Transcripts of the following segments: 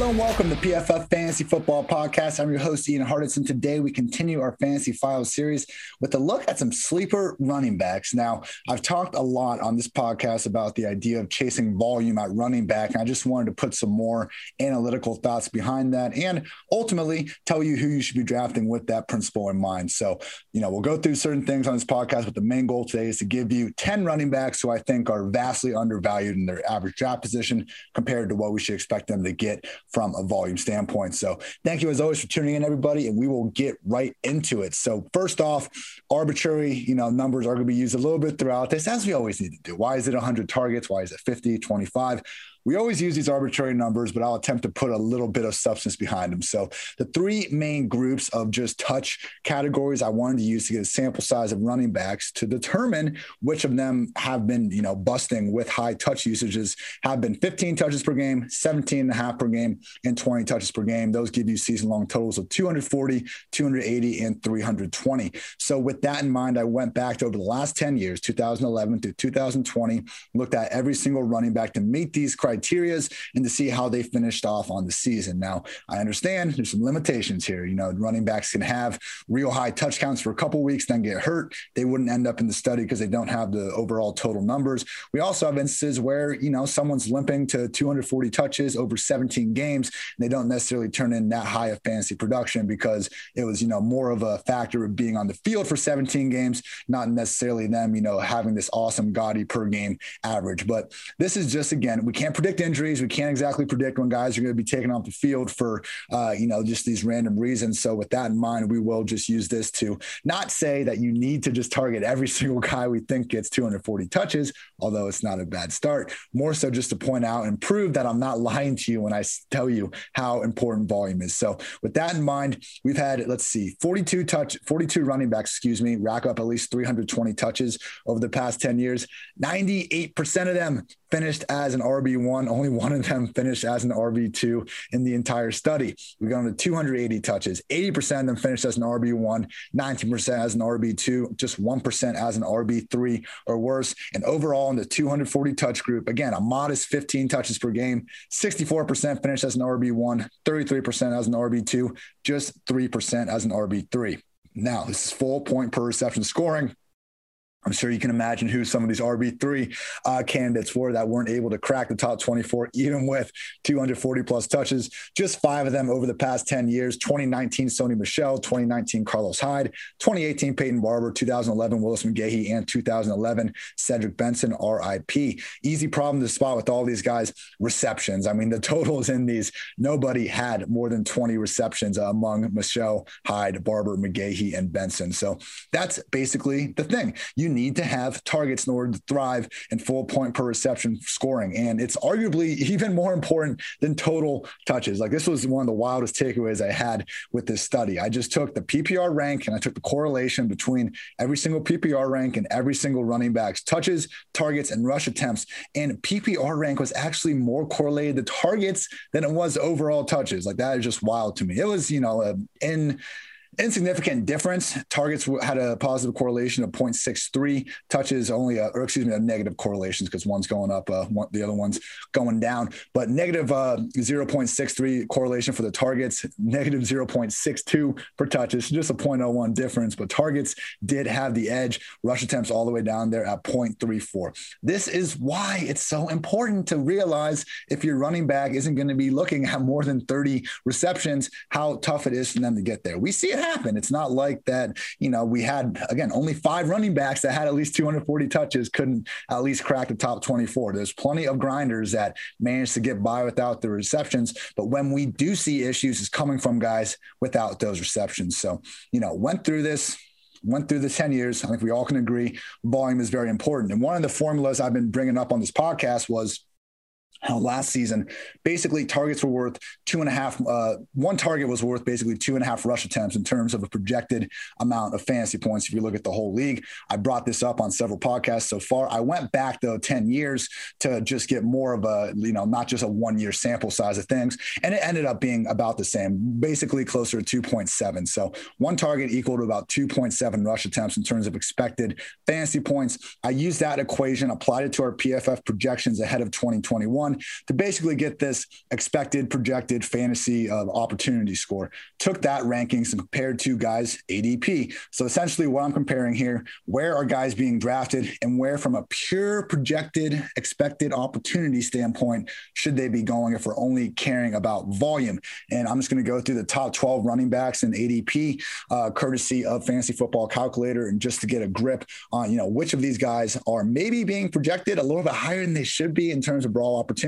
Hello and welcome to PFF Fantasy Football Podcast. I'm your host, Ian Hartitz. Today, we continue our Fantasy Files series with a look at some sleeper running backs. Now, I've talked a lot on this podcast about the idea of chasing volume at running back. And I just wanted to put some more analytical thoughts behind that and ultimately tell you who you should be drafting with that principle in mind. So, you know, we'll go through certain things on this podcast, but the main goal today is to give you 10 running backs who I think are vastly undervalued in their average draft position compared to what we should expect them to get from a volume standpoint. So thank you as always for tuning in, everybody, and we will get right into it. So first off, arbitrary, you know, numbers are going to be used a little bit throughout this, as we always need to do. Why is it 100 targets? Why is it 50, 25? We always use these arbitrary numbers, but I'll attempt to put a little bit of substance behind them. So the three main groups of just touch categories I wanted to use to get a sample size of running backs to determine which of them have been, you know, busting with high touch usages have been 15 touches per game, 17 and a half per game, and 20 touches per game. Those give you season long totals of 240, 280, and 320. So with that in mind, I went back to over the last 10 years, 2011 to 2020, looked at every single running back to meet these criteria criterias and to see how they finished off on the season. Now, I understand there's some limitations here. You know, running backs can have real high touch counts for a couple weeks, then get hurt. They wouldn't end up in the study because they don't have the overall total numbers. We also have instances where, you know, someone's limping to 240 touches over 17 games. And they don't necessarily turn in that high of fantasy production because it was, you know, more of a factor of being on the field for 17 games, not necessarily them, you know, having this awesome gaudy per game average. But this is just, again, we can't predict injuries. We can't exactly predict when guys are going to be taken off the field for, uh, you know, just these random reasons. So with that in mind, we will just use this to not say that you need to just target every single guy we think gets 240 touches, although it's not a bad start. More so just to point out and prove that I'm not lying to you when I tell you how important volume is. So with that in mind, we've had, let's see, 42 touch, 42 running backs, excuse me, rack up at least 320 touches over the past 10 years. 98% of them finished as an RB1. Only one of them finished as an RB2 in the entire study. We got to 280 touches. 80% of them finished as an RB1, 19% as an RB2, just 1% as an RB3 or worse. And overall in the 240 touch group, again, a modest 15 touches per game, 64% finished as an RB1, 33% as an RB2, just 3% as an RB3. Now, this is full point per reception scoring. I'm sure you can imagine who some of these RB3 uh, candidates were that weren't able to crack the top 24, even with 240 plus touches. Just five of them over the past 10 years 2019, Sony Michel, 2019, Carlos Hyde, 2018, Peyton Barber, 2011, Willis McGahee, and 2011, Cedric Benson, RIP. Easy problem to spot with all these guys receptions. I mean, the totals in these, nobody had more than 20 receptions uh, among Michel, Hyde, Barber, McGahee, and Benson. So that's basically the thing. You need to have targets in order to thrive in full point per reception scoring. And it's arguably even more important than total touches. Like this was one of the wildest takeaways I had with this study. I just took the PPR rank and I took the correlation between every single PPR rank and every single running back's touches, targets, and rush attempts. And PPR rank was actually more correlated to targets than it was overall touches. Like that is just wild to me. It was, you know, in insignificant difference. Targets had a positive correlation of 0.63. Touches only, a, or excuse me, a negative correlations because one's going up, uh, one, the other one's going down. But negative uh, 0.63 correlation for the targets, negative 0.62 for touches, just a 0.01 difference. But targets did have the edge. Rush attempts all the way down there at 0.34. This is why it's so important to realize if your running back isn't going to be looking at more than 30 receptions, how tough it is for them to get there. We see it happen. It's not like that, you know, we had, again, only five running backs that had at least 240 touches couldn't at least crack the top 24. There's plenty of grinders that managed to get by without the receptions. But when we do see issues, it's coming from guys without those receptions. So, you know, went through this, went through the 10 years. I think we all can agree volume is very important. And one of the formulas I've been bringing up on this podcast was last season basically targets were worth two and a half uh, one target was worth basically two and a half rush attempts in terms of a projected amount of fantasy points if you look at the whole league. I brought this up on several podcasts so far. I went back though 10 years to just get more of a you know not just a one year sample size of things and it ended up being about the same basically closer to 2.7 so one target equal to about 2.7 rush attempts in terms of expected fantasy points. I used that equation applied it to our pff projections ahead of 2021 RB1 to basically get this expected projected fantasy of opportunity score. Took that rankings and compared to guys ADP. So essentially, what I'm comparing here, where are guys being drafted and where, from a pure projected expected opportunity standpoint, should they be going if we're only caring about volume? And I'm just going to go through the top 12 running backs in ADP, uh, courtesy of Fantasy Football Calculator, and just to get a grip on, you know, which of these guys are maybe being projected a little bit higher than they should be in terms of brawl opportunity,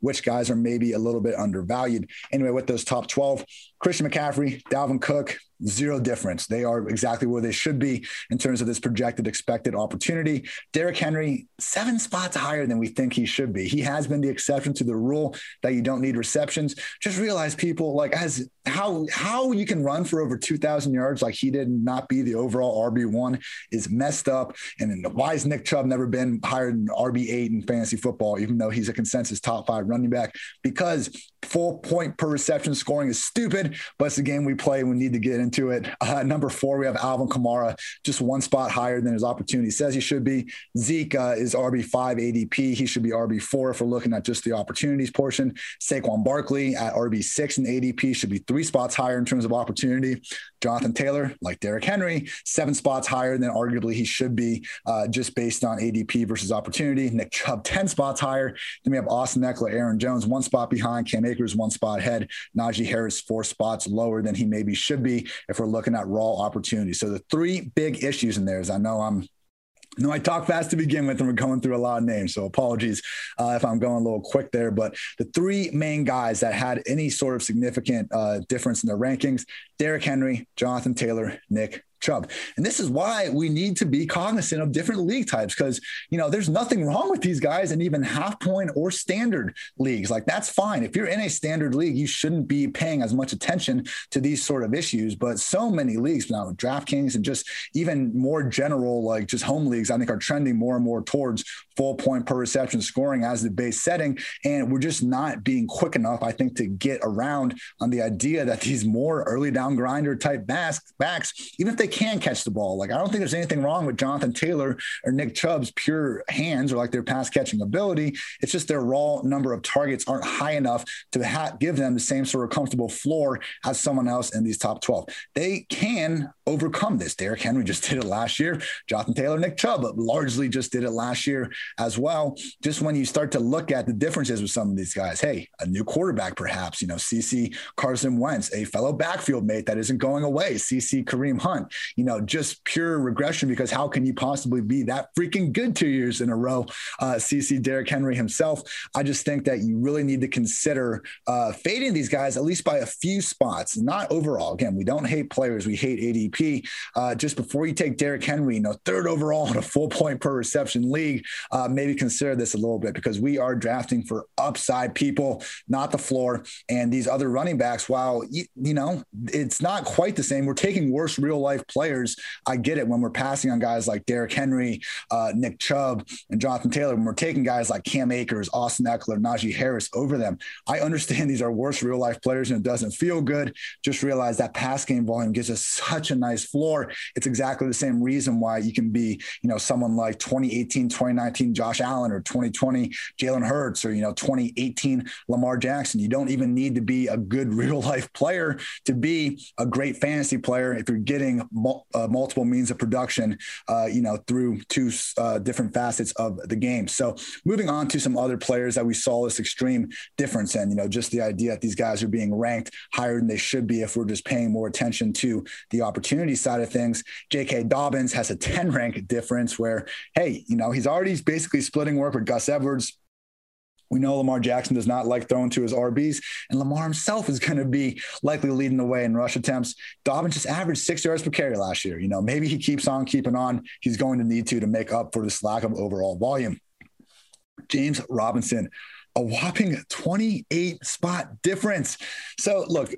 which guys are maybe a little bit undervalued. Anyway, with those top 12, Christian McCaffrey, Dalvin Cook, zero difference. They are exactly where they should be in terms of this projected expected opportunity. Derrick Henry, seven spots higher than we think he should be. He has been the exception to the rule that you don't need receptions. Just realize people like as how how you can run for over 2,000 yards like he did not be the overall RB1 is messed up. And why has Nick Chubb never been higher than RB8 in fantasy football, even though he's a consensus top five running back? Because full point per reception scoring is stupid, but it's the game we play. We need to get into it. Uh, number four, we have Alvin Kamara, just one spot higher than his opportunity says he should be. Zeke uh, is RB5 ADP. He should be RB4 if we're looking at just the opportunities portion. Saquon Barkley at RB6 and ADP should be three spots higher in terms of opportunity. Jonathan Taylor, like Derrick Henry, seven spots higher than arguably he should be uh, just based on ADP versus opportunity. Nick Chubb, 10 spots higher. Then we have Austin Ekeler, Aaron Jones, one spot behind. Cam Akers, one spot ahead. Najee Harris, four spots lower than he maybe should be if we're looking at raw opportunity. So the three big issues in there is I know I'm no, I talk fast to begin with, and we're going through a lot of names. So apologies uh, if I'm going a little quick there. But the three main guys that had any sort of significant uh, difference in their rankings Derrick Henry, Jonathan Taylor, Nick Chubb. And this is why we need to be cognizant of different league types because, you know, there's nothing wrong with these guys in even half point or standard leagues. Like, that's fine. If you're in a standard league, you shouldn't be paying as much attention to these sort of issues. But so many leagues now, DraftKings and just even more general, like just home leagues, I think are trending more and more towards full point per reception scoring as the base setting. And we're just not being quick enough, I think, to get around on the idea that these more early down grinder type backs, backs even if they can catch the ball, like I don't think there's anything wrong with Jonathan Taylor or Nick Chubb's pure hands or like their pass catching ability. It's just their raw number of targets aren't high enough to ha- give them the same sort of comfortable floor as someone else in these top 12. They can overcome this. Derrick Henry just did it last year. Jonathan Taylor, Nick Chubb largely just did it last year as well. Just when you start to look at the differences with some of these guys, hey, a new quarterback, perhaps, you know, CC Carson Wentz, a fellow backfield mate that isn't going away, CC Kareem Hunt, you know, just pure regression because how can you possibly be that freaking good two years in a row? Uh, CC Derrick Henry himself. I just think that you really need to consider uh, fading these guys at least by a few spots, not overall. Again, we don't hate players, we hate ADP. Uh, just before you take Derrick Henry, you know, third overall in a full point per reception league, uh, maybe consider this a little bit because we are drafting for upside people, not the floor. And these other running backs, while you, you know, it's not quite the same. We're taking worse real life players. I get it when we're passing on guys like Derrick Henry, uh, Nick Chubb, and Jonathan Taylor. When we're taking guys like Cam Akers, Austin Ekeler, Najee Harris over them, I understand these are worse real life players and it doesn't feel good. Just realize that pass game volume gives us such a nice floor. It's exactly the same reason why you can be, you know, someone like 2018, 2019 Josh Allen or 2020 Jalen Hurts or, you know, 2018 Lamar Jackson. You don't even need to be a good real life player to be a great fantasy player if you're getting mul- uh, multiple means of production, uh, you know, through two uh, different facets of the game. So moving on to some other players that we saw this extreme difference in, you know, just the idea that these guys are being ranked higher than they should be if we're just paying more attention to the opportunity side of things, J.K. Dobbins has a 10 rank difference where, hey, you know, he's already basically splitting work with Gus Edwards. We know Lamar Jackson does not like throwing to his RBs, and Lamar himself is going to be likely leading the way in rush attempts. Dobbins just averaged six yards per carry last year. You know, maybe he keeps on keeping on. He's going to need to to make up for this lack of overall volume. James Robinson, a whopping 28 spot difference. So, look,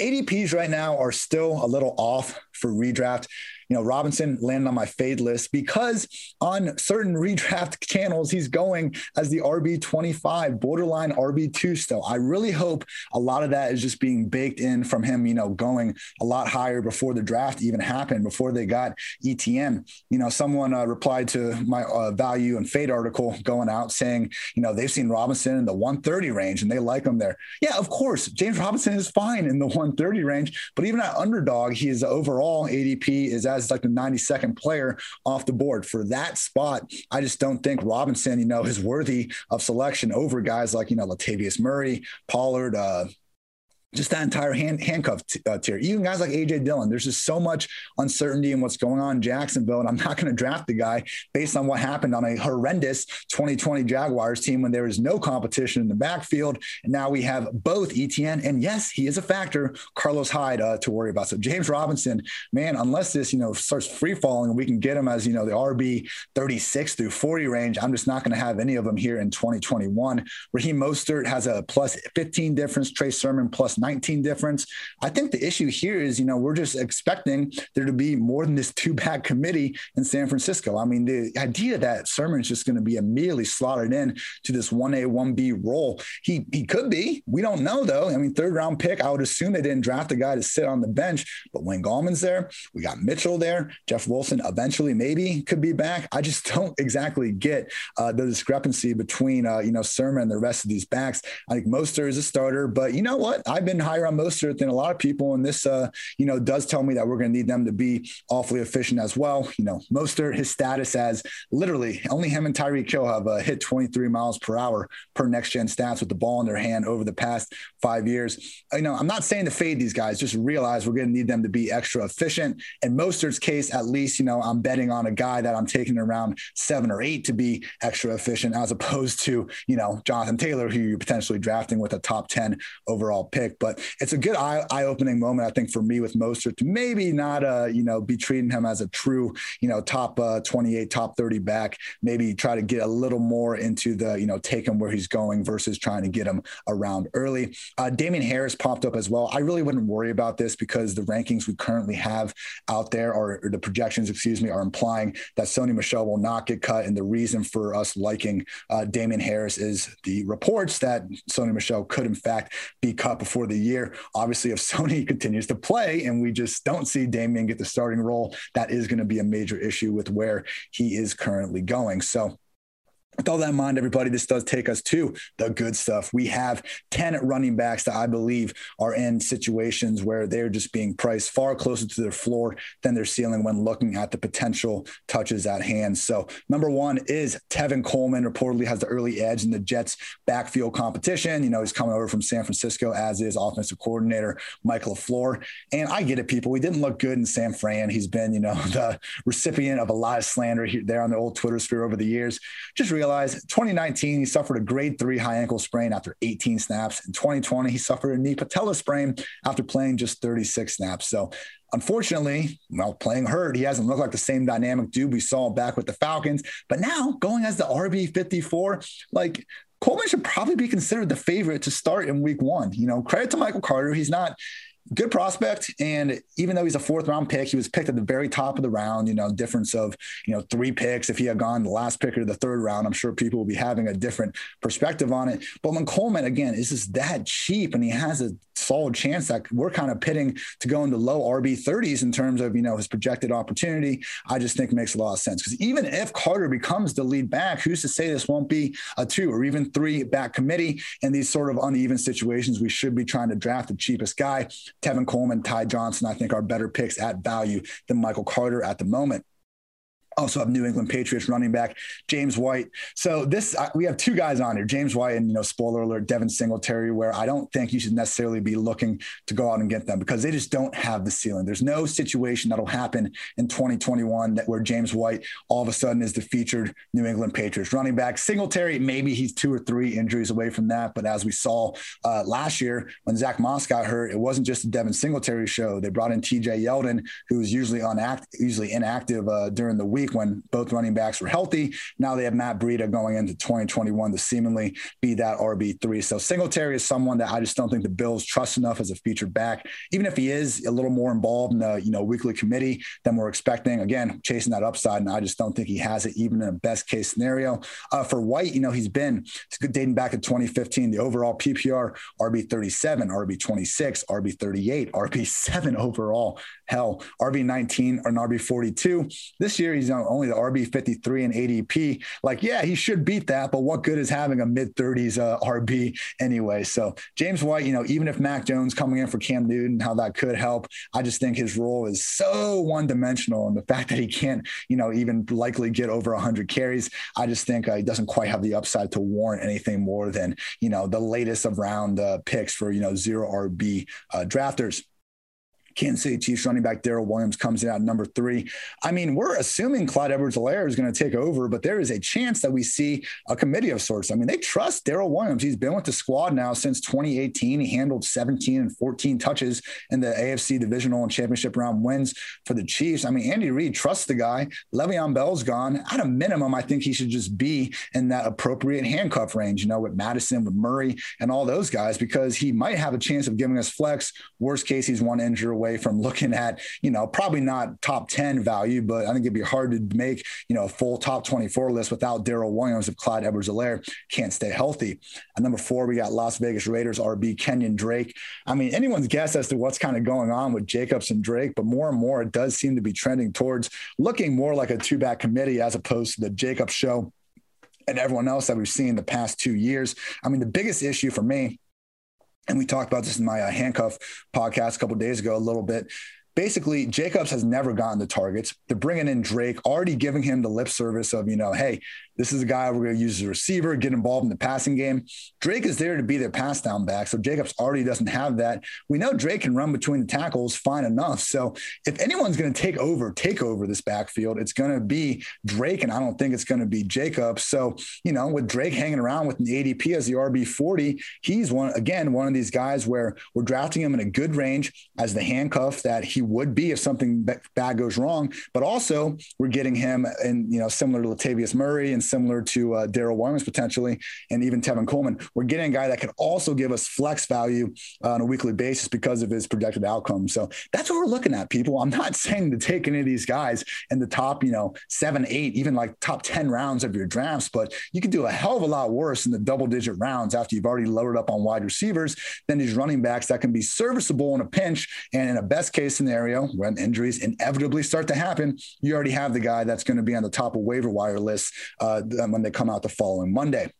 ADPs right now are still a little off for redraft. You know, Robinson landed on my fade list because on certain redraft channels, he's going as the RB25, borderline RB2 still. I really hope a lot of that is just being baked in from him, you know, going a lot higher before the draft even happened, before they got Etienne. You know, someone uh, replied to my uh, value and fade article going out saying, you know, they've seen Robinson in the 130 range and they like him there. Yeah, of course, James Robinson is fine in the 130 range, but even at underdog, his overall ADP is as like the 92nd player off the board for that spot. I just don't think Robinson, you know, is worthy of selection over guys like, you know, Latavius Murray, Pollard, uh, just that entire hand, handcuff t- uh, tier. Even guys like AJ Dillon, there's just so much uncertainty in what's going on in Jacksonville, and I'm not going to draft the guy based on what happened on a horrendous 2020 Jaguars team when there was no competition in the backfield, and now we have both Etienne and yes, he is a factor, Carlos Hyde uh, to worry about. So James Robinson, man, unless this you know starts free falling, we can get him as you know the RB 36 through 40 range. I'm just not going to have any of them here in 2021. Raheem Mostert has a plus 15 difference, Trey Sermon plus 19 difference. I think the issue here is, you know, we're just expecting there to be more than this two back committee in San Francisco. I mean, the idea that Sermon's just going to be immediately slotted in to this 1A, 1B role, he, he could be. We don't know, though. I mean, third round pick, I would assume they didn't draft a guy to sit on the bench, but Wayne Gallman's there. We got Mitchell there. Jeff Wilson eventually maybe could be back. I just don't exactly get uh, the discrepancy between, uh, you know, Sermon and the rest of these backs. I think Mostert is a starter, but you know what? I've been been higher on Mostert than a lot of people, and this, uh, you know, does tell me that we're going to need them to be awfully efficient as well. You know, Mostert, his status as literally only him and Tyreek Hill have uh, hit 23 miles per hour per next gen stats with the ball in their hand over the past five years. You know, I'm not saying to fade these guys, just realize we're going to need them to be extra efficient. In Mostert's case, at least, you know, I'm betting on a guy that I'm taking around seven or eight to be extra efficient as opposed to, you know, Jonathan Taylor, who you're potentially drafting with a top 10 overall pick. But it's a good eye, opening moment, I think, for me with Mostert to maybe not, uh, you know, be treating him as a true, you know, top uh, 28, top 30 back. Maybe try to get a little more into the, you know, take him where he's going versus trying to get him around early. Uh, Damien Harris popped up as well. I really wouldn't worry about this because the rankings we currently have out there, or, or the projections, excuse me, are implying that Sony Michel will not get cut. And the reason for us liking uh, Damien Harris is the reports that Sony Michel could, in fact, be cut before the year. Obviously, if Sony continues to play and we just don't see Damien get the starting role, that is going to be a major issue with where he is currently going. So with all that in mind, everybody, this does take us to the good stuff. We have 10 running backs that I believe are in situations where they're just being priced far closer to their floor than their ceiling when looking at the potential touches at hand. So, number one is Tevin Coleman, reportedly has the early edge in the Jets backfield competition. You know, he's coming over from San Francisco, as is offensive coordinator Michael LaFleur. And I get it, people. He didn't look good in San Fran. He's been, you know, the recipient of a lot of slander here, there on the old Twitter sphere over the years. Just realize 2019, he suffered a grade three high ankle sprain after 18 snaps. In 2020, he suffered a knee patella sprain after playing just 36 snaps. So unfortunately, well, playing hurt, he hasn't looked like the same dynamic dude we saw back with the Falcons. But now going as the RB 54, like Coleman should probably be considered the favorite to start in week one. You know, credit to Michael Carter. He's not good prospect. And even though he's a fourth round pick, he was picked at the very top of the round, you know, difference of, you know, three picks. If he had gone the last pick or the third round, I'm sure people will be having a different perspective on it. But when Coleman, again, is just that cheap and he has a solid chance that we're kind of pitting to go into low RB 30s in terms of, you know, his projected opportunity, I just think makes a lot of sense. Because even if Carter becomes the lead back, who's to say this won't be a two or even three back committee in these sort of uneven situations? We should be trying to draft the cheapest guy. Tevin Coleman, Ty Johnson, I think are better picks at value than Michael Carter at the moment also have New England Patriots running back James White. So this we have two guys on here, James White and you know spoiler alert Devin Singletary where I don't think you should necessarily be looking to go out and get them because they just don't have the ceiling. There's no situation that'll happen in 2021 that where James White all of a sudden is the featured New England Patriots running back. Singletary maybe he's two or three injuries away from that, but as we saw uh, last year when Zach Moss got hurt, it wasn't just the Devin Singletary show. They brought in TJ Yeldon who's usually on unact usually inactive uh, during the week week when both running backs were healthy. Now they have Matt Breida going into 2021 to seemingly be that RB3. So Singletary is someone that I just don't think the Bills trust enough as a featured back, even if he is a little more involved in the you know weekly committee than we're expecting. Again, chasing that upside, and I just don't think he has it even in a best case scenario. Uh, for White, you know, he's been dating back to 2015. The overall PPR RB 37, RB 26, RB 38, RB 7 overall. Hell, RB 19 or RB 42. This year he's only the RB 53 and ADP. Like, yeah, he should beat that, but what good is having a mid 30s uh, RB anyway? So James White, you know, even if Mac Jones coming in for Cam Newton, how that could help, I just think his role is so one dimensional, and the fact that he can't, you know, even likely get over 100 carries, I just think uh, he doesn't quite have the upside to warrant anything more than you know the latest of round uh, picks for you know zero RB uh, drafters. Kansas City Chiefs running back Darrel Williams comes in at number three. I mean, we're assuming Clyde Edwards-Helaire is going to take over, but there is a chance that we see a committee of sorts. I mean, they trust Darrel Williams. He's been with the squad now since 2018. He handled 17 and 14 touches in the AFC divisional and championship round wins for the Chiefs. I mean, Andy Reid trusts the guy. Le'Veon Bell's gone. At a minimum, I think he should just be in that appropriate handcuff range, you know, with Mattison, with Murray, and all those guys, because he might have a chance of giving us flex. Worst case, he's one injury away from looking at, you know, probably not top 10 value, but I think it'd be hard to make, you know, a full top 24 list without Darrel Williams if Clyde Edwards-Helaire can't stay healthy. At number four, we got Las Vegas Raiders RB Kenyon Drake. I mean, anyone's guess as to what's kind of going on with Jacobs and Drake, but more and more it does seem to be trending towards looking more like a two back committee as opposed to the Jacobs show and everyone else that we've seen the past two years. I mean, the biggest issue for me and we talked about this in my uh, handcuff podcast a couple days ago a little bit basically Jacobs has never gotten the targets. They're bringing in Drake, already giving him the lip service of, you know, hey, this is a guy we're going to use as a receiver, get involved in the passing game. Drake is there to be their pass down back. So Jacobs already doesn't have that. We know Drake can run between the tackles fine enough. So if anyone's going to take over, take over this backfield, it's going to be Drake. And I don't think it's going to be Jacobs. So, you know, with Drake hanging around with an ADP as the RB 40, he's one, again, one of these guys where we're drafting him in a good range as the handcuff that he would be if something bad goes wrong. But also, we're getting him and, you know, similar to Latavius Murray and similar to uh, Darrel Williams potentially, and even Tevin Coleman. We're getting a guy that could also give us flex value uh, on a weekly basis because of his projected outcome. So that's what we're looking at, people. I'm not saying to take any of these guys in the top, you know, seven, eight, even like top 10 rounds of your drafts, but you can do a hell of a lot worse in the double digit rounds after you've already loaded up on wide receivers than these running backs that can be serviceable in a pinch. And in a best case scenario, when injuries inevitably start to happen, you already have the guy that's going to be on the top of waiver wire lists uh, uh, when they come out the following Monday.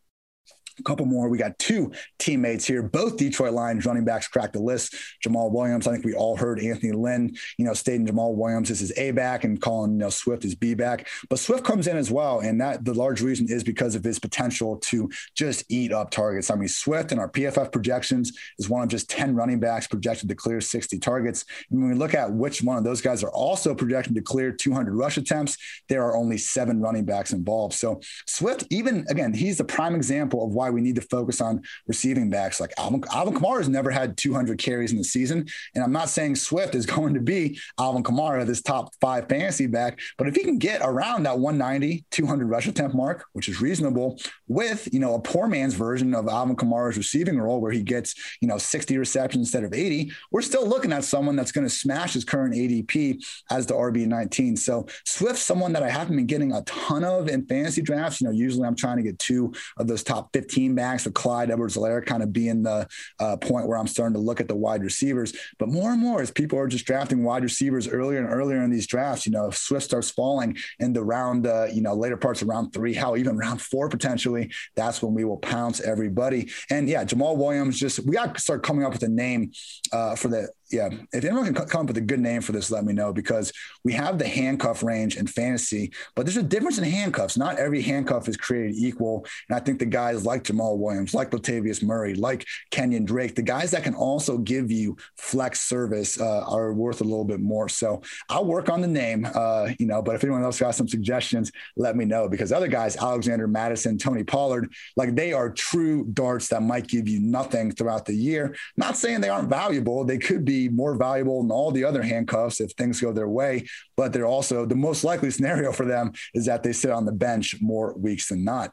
A couple more. We got two teammates here. Both Detroit Lions running backs cracked the list. Jamaal Williams. I think we all heard Anthony Lynn, you know, stating Jamaal Williams is his A back and calling you know Swift his B back. But Swift comes in as well, and that the large reason is because of his potential to just eat up targets. I mean, Swift in our PFF projections is one of just 10 running backs projected to clear 60 targets. And when we look at which one of those guys are also projected to clear 200 rush attempts, there are only seven running backs involved. So Swift, even again, he's the prime example of why we need to focus on receiving backs. Like Alvin, Alvin Kamara has never had 200 carries in the season. And I'm not saying Swift is going to be Alvin Kamara, this top five fantasy back, but if he can get around that 190, 200 rush attempt mark, which is reasonable with, you know, a poor man's version of Alvin Kamara's receiving role where he gets, you know, 60 receptions instead of 80, we're still looking at someone that's going to smash his current ADP as the RB19. So Swift, someone that I haven't been getting a ton of in fantasy drafts. You know, usually I'm trying to get two of those top 15 15 backs with Clyde Edwards-Helaire kind of being the uh, point where I'm starting to look at the wide receivers. But more and more, as people are just drafting wide receivers earlier and earlier in these drafts, you know, if Swift starts falling in the round, uh, you know, later parts of round three, how even round four potentially, that's when we will pounce everybody. And yeah, Jamaal Williams, just we got to start coming up with a name uh, for the yeah, if anyone can come up with a good name for this, let me know because we have the handcuff range in fantasy, but there's a difference in handcuffs. Not every handcuff is created equal. And I think the guys like Jamaal Williams, like Latavius Murray, like Kenyon Drake, the guys that can also give you flex service uh, are worth a little bit more. So I'll work on the name, uh, you know, but if anyone else got some suggestions, let me know because other guys, Alexander Mattison, Tony Pollard, like they are true darts that might give you nothing throughout the year. Not saying they aren't valuable. They could be more valuable than all the other handcuffs if things go their way. But they're also the most likely scenario for them is that they sit on the bench more weeks than not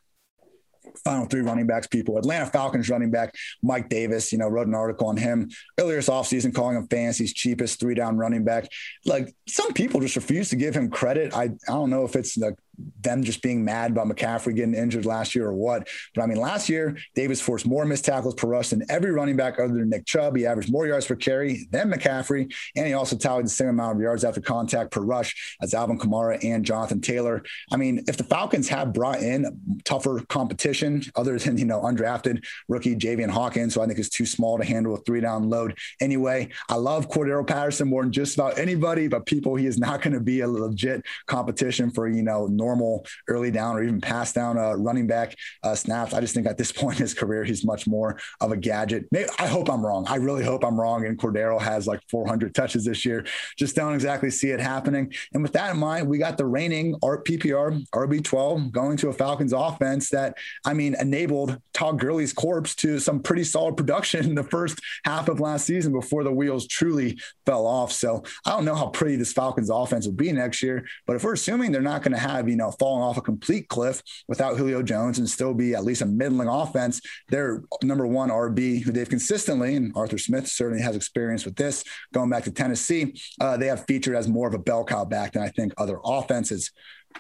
final three running backs people. Atlanta Falcons running back Mike Davis, you know, wrote an article on him earlier this offseason calling him fantasy's cheapest three down running back. Like some people just refuse to give him credit. I, I don't know if it's the them just being mad about McCaffrey getting injured last year or what. But I mean, last year, Davis forced more missed tackles per rush than every running back other than Nick Chubb. He averaged more yards per carry than McCaffrey, and he also tallied the same amount of yards after contact per rush as Alvin Kamara and Jonathan Taylor. I mean, if the Falcons have brought in tougher competition other than, you know, undrafted rookie Javian Hawkins, who I think is too small to handle a three down load anyway. I love Cordarrelle Patterson more than just about anybody, but people, he is not going to be a legit competition for, you know, normal early down or even pass down uh, running back uh, snaps. I just think at this point in his career, he's much more of a gadget. Maybe, I hope I'm wrong. I really hope I'm wrong. And Cordarrelle has like 400 touches this year. Just don't exactly see it happening. And with that in mind, we got the reigning art PPR RB12 going to a Falcons offense that, I mean, enabled Todd Gurley's corpse to some pretty solid production in the first half of last season before the wheels truly fell off. So I don't know how pretty this Falcons offense will be next year, but if we're assuming they're not going to have, you know, falling off a complete cliff without Julio Jones and still be at least a middling offense. Their number one RB, who they've consistently, and Arthur Smith certainly has experience with this, going back to Tennessee, uh, they have featured as more of a bell cow back than I think other offenses.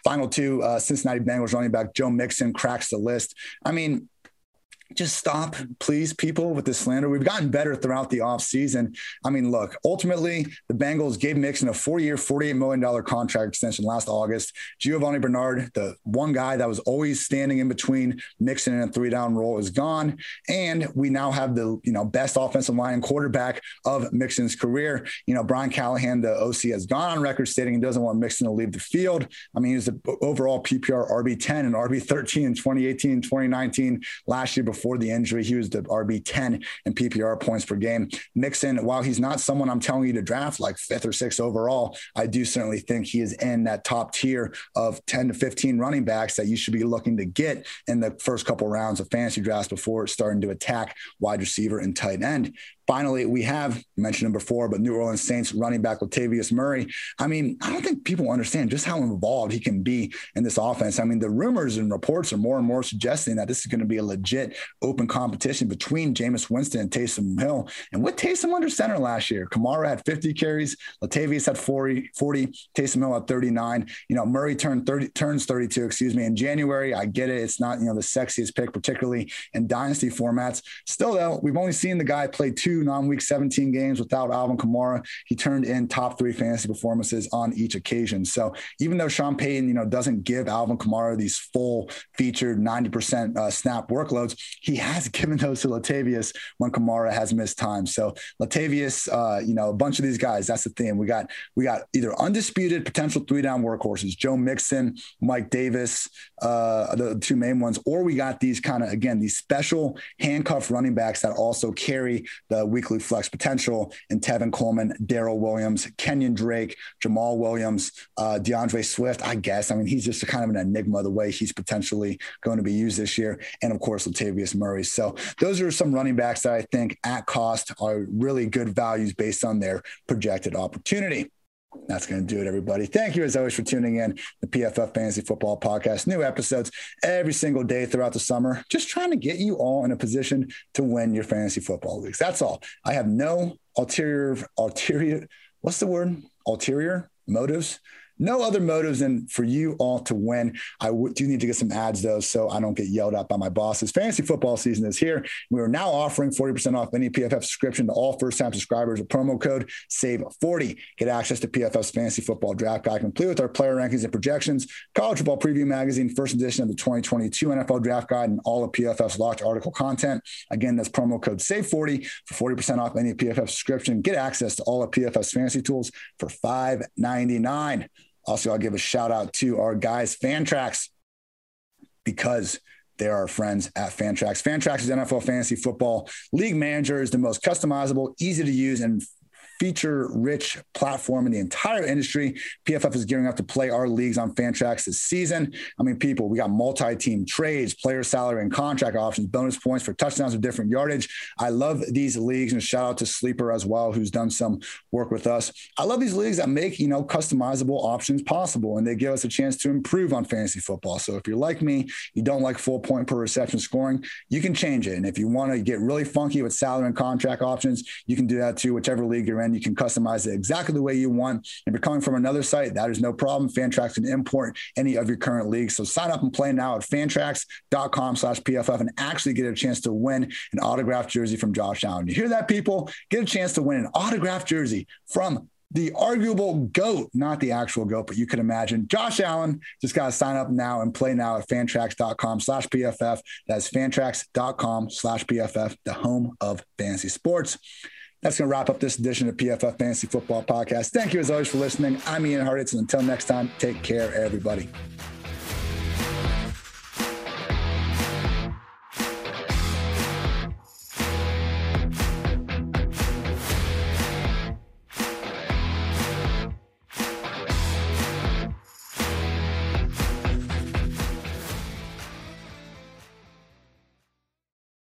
Final two, uh, Cincinnati Bengals running back Joe Mixon cracks the list. I mean, just stop, please, people, with this slander. We've gotten better throughout the offseason. I mean, look, ultimately, the Bengals gave Mixon a four year, $48 million contract extension last August. Giovani Bernard, the one guy that was always standing in between Mixon and a three down role, is gone. And we now have the you know best offensive line quarterback of Mixon's career. You know, Brian Callahan, the OC, has gone on record stating he doesn't want Mixon to leave the field. I mean, he was the overall PPR RB10 and RB13 in 2018 2019 last year before before the injury. He was the RB 10 in PPR points per game. Mixon, while he's not someone I'm telling you to draft like fifth or sixth overall, I do certainly think he is in that top tier of 10 to 15 running backs that you should be looking to get in the first couple rounds of fantasy drafts before starting to attack wide receiver and tight end. Finally, we have mentioned him before, but New Orleans Saints running back Latavius Murray. I mean, I don't think people understand just how involved he can be in this offense. I mean, the rumors and reports are more and more suggesting that this is going to be a legit open competition between Jameis Winston and Taysom Hill. And with Taysom under center last year, Kamara had 50 carries, Latavius had 40, 40 Taysom Hill had 39. You know, Murray turned 30, turns 32, excuse me, in January. I get it. It's not, you know, the sexiest pick, particularly in dynasty formats. Still, though, we've only seen the guy play two two non-week 17 games without Alvin Kamara. He turned in top three fantasy performances on each occasion. So even though Sean Payton, you know, doesn't give Alvin Kamara these full featured 90% uh, snap workloads, he has given those to Latavius when Kamara has missed time. So Latavius, uh, you know, a bunch of these guys. That's the thing. We got we got either undisputed potential three down workhorses, Joe Mixon, Mike Davis, uh, the two main ones, or we got these kind of again these special handcuff running backs that also carry the weekly flex potential in Tevin Coleman, Darrel Williams, Kenyon Drake, Jamaal Williams, uh, D'Andre Swift. I guess. I mean, he's just kind of an enigma the way he's potentially going to be used this year. And of course, Latavius Murray. So those are some running backs that I think at cost are really good values based on their projected opportunity. That's going to do it, everybody. Thank you, as always, for tuning in the PFF Fantasy Football Podcast. New episodes every single day throughout the summer. Just trying to get you all in a position to win your fantasy football leagues. That's all. I have no ulterior, ulterior, what's the word? Ulterior motives no other motives than for you all to win. I w- do need to get some ads though, so I don't get yelled at by my bosses. Fantasy football season is here. We are now offering 40% off any PFF subscription to all first time subscribers with promo code SAVE40. Get access to PFF's fantasy football draft guide complete with our player rankings and projections, college football preview magazine, first edition of the 2022 NFL draft guide, and all of PFF's locked article content. Again, that's promo code SAVE40 for 40% off any PFF subscription. Get access to all of PFF's fantasy tools for $5.99. Also, I'll give a shout out to our guys, Fantrax, because they're our friends at Fantrax. Fantrax is NFL fantasy football league manager is the most customizable, easy to use, and feature rich platform in the entire industry. PFF is gearing up to play our leagues on Fantrax this season. I mean, people, we got multi team trades, player salary and contract options, bonus points for touchdowns of different yardage. I love these leagues and shout out to Sleeper as well, who's done some work with us. I love these leagues that make, you know, customizable options possible and they give us a chance to improve on fantasy football. So if you're like me, you don't like full point per reception scoring, you can change it. And if you want to get really funky with salary and contract options, you can do that too, whichever league you're in. And you can customize it exactly the way you want. If you're coming from another site, that is no problem. Fantrax can import any of your current leagues. So sign up and play now at fantrax.com slash PFF and actually get a chance to win an autographed jersey from Josh Allen. You hear that, people? Get a chance to win an autographed jersey from the arguable GOAT, not the actual GOAT, but you can imagine. Josh Allen just got to sign up now and play now at fantrax.com slash PFF. That's fantrax.com slash PFF, the home of fantasy sports. That's going to wrap up this edition of PFF Fantasy Football Podcast. Thank you as always for listening. I'm Ian Hartitz, and until next time, take care, everybody.